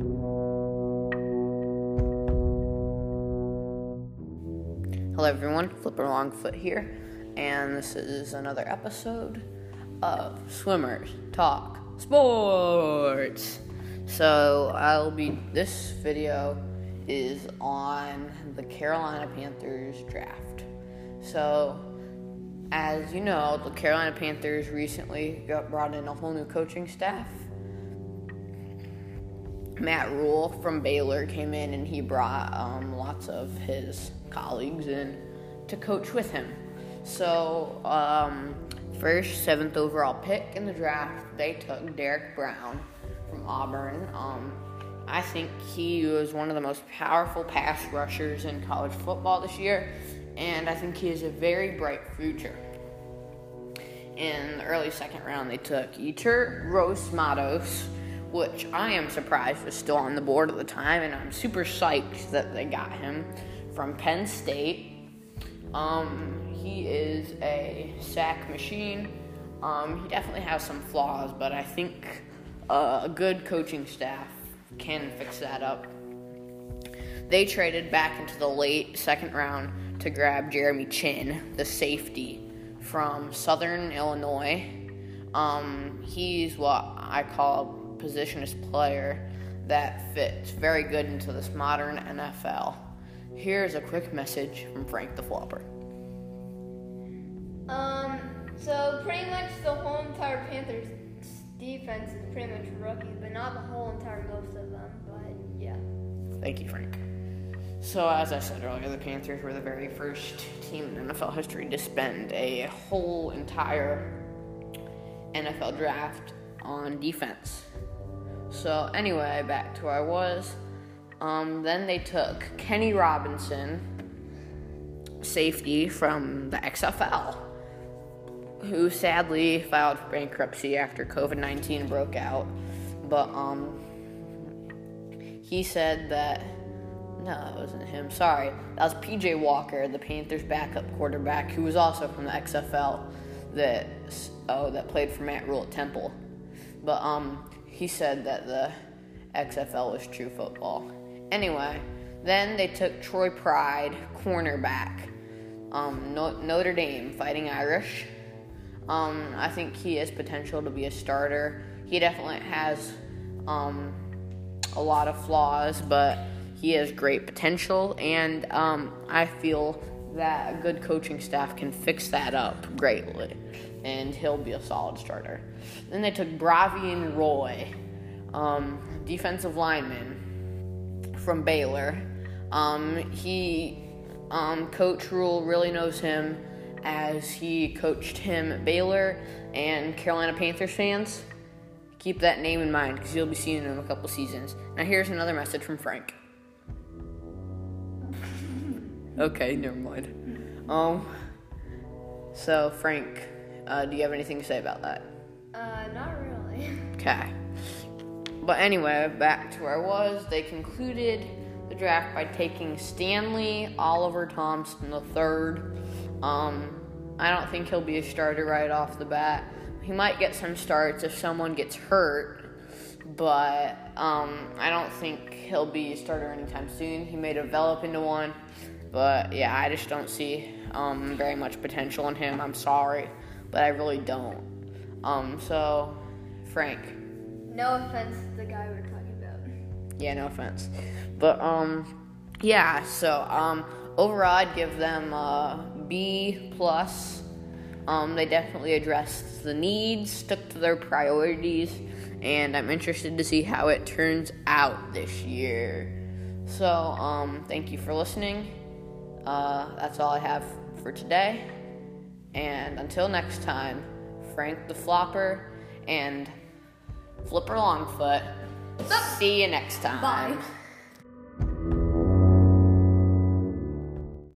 Hello, everyone. Flipper Longfoot here, and this is another episode of Swimmers Talk Sports. So, I'll be. This video is on the Carolina Panthers draft. So, as you know, the Carolina Panthers recently got brought in a whole new coaching staff. Matt Rhule from Baylor came in and he brought um, lots of his colleagues in to coach with him. So, um, first, seventh overall pick in the draft, they took Derrick Brown from Auburn. Um, I think he was one of the most powerful pass rushers in college football this year, and I think he has a very bright future. In the early second round, they took Yetur Gross-Matos which I am surprised was still on the board at the time, and I'm super psyched that they got him from Penn State. Um, he is a sack machine. Um, he definitely has some flaws, but I think uh, a good coaching staff can fix that up. They traded back into the late second round to grab Jeremy Chinn, the safety from Southern Illinois. Um, he's what I call positionist player that fits very good into this modern NFL. Here's a quick message from Frank the Flopper. Um, so pretty much the whole entire Panthers defense is pretty much rookies, but not the whole entire most of them. But yeah. Thank you, Frank. So, as I said earlier, the Panthers were the very first team in NFL history to spend a whole entire NFL draft on defense. So anyway, back to where I was. Um, then they took Kenny Robinson, safety from the XFL, who sadly filed for bankruptcy after COVID nineteen broke out. But um, he said that no, it wasn't him. Sorry, that was PJ Walker, the Panthers' backup quarterback, who was also from the XFL. That oh, that played for Matt Rhule at Temple. But um, he said that the XFL was true football. Anyway, then they took Troy Pride, cornerback, um, Notre Dame, Fighting Irish. Um, I think he has potential to be a starter. He definitely has um, a lot of flaws, but he has great potential, and um, I feel that a good coaching staff can fix that up greatly and he'll be a solid starter. Then they took Bravvion Roy, um, defensive lineman from Baylor. Um, he, um, Coach Rhule really knows him as he coached him at Baylor and Carolina Panthers fans. Keep that name in mind because you'll be seeing him in a couple seasons. Now, here's another message from Frank. Okay, never mind. Um, so Frank, uh, do you have anything to say about that? Uh, not really. Okay. But anyway, back to where I was. They concluded the draft by taking Stanley Oliver Thompson III. Um, I don't think he'll be a starter right off the bat. He might get some starts if someone gets hurt, but um, I don't think he'll be a starter anytime soon. He may develop into one, but yeah, I just don't see um, very much potential in him. I'm sorry but I really don't. Um, so, Frank. No offense to the guy we're talking about. Yeah, no offense. But, um, yeah, so, um, overall, I'd give them a B plus. Um, they definitely addressed the needs, stuck to their priorities, and I'm interested to see how it turns out this year. So, um, thank you for listening. Uh, that's all I have for today. And until next time, Frank the Flopper and Flipper Longfoot. See you next time. Bye.